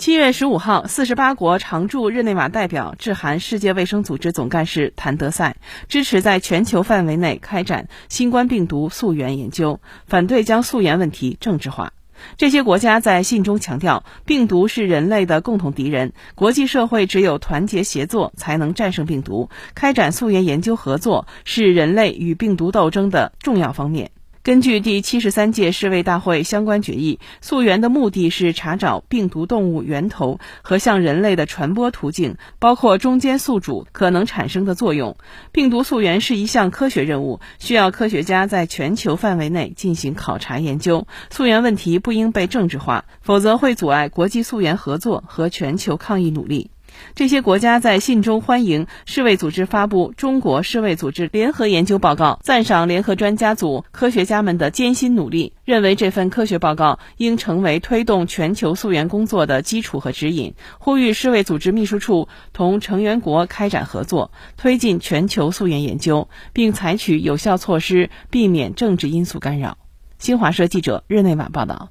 七月十五号，四十八国常驻日内瓦代表致函世界卫生组织总干事谭德赛，支持在全球范围内开展新冠病毒溯源研究，反对将溯源问题政治化。这些国家在信中强调，病毒是人类的共同敌人，国际社会只有团结协作才能战胜病毒。开展溯源研究合作是人类与病毒斗争的重要方面。根据第七十三届世卫大会相关决议，溯源的目的是查找病毒动物源头和向人类的传播途径，包括中间宿主可能产生的作用。病毒溯源是一项科学任务，需要科学家在全球范围内进行考察研究。溯源问题不应被政治化，否则会阻碍国际溯源合作和全球抗疫努力。这些国家在信中欢迎世卫组织发布中国世卫组织联合研究报告，赞赏联合专家组科学家们的艰辛努力，认为这份科学报告应成为推动全球溯源工作的基础和指引，呼吁世卫组织秘书处同成员国开展合作，推进全球溯源研究，并采取有效措施，避免政治因素干扰。新华社记者日内瓦报道。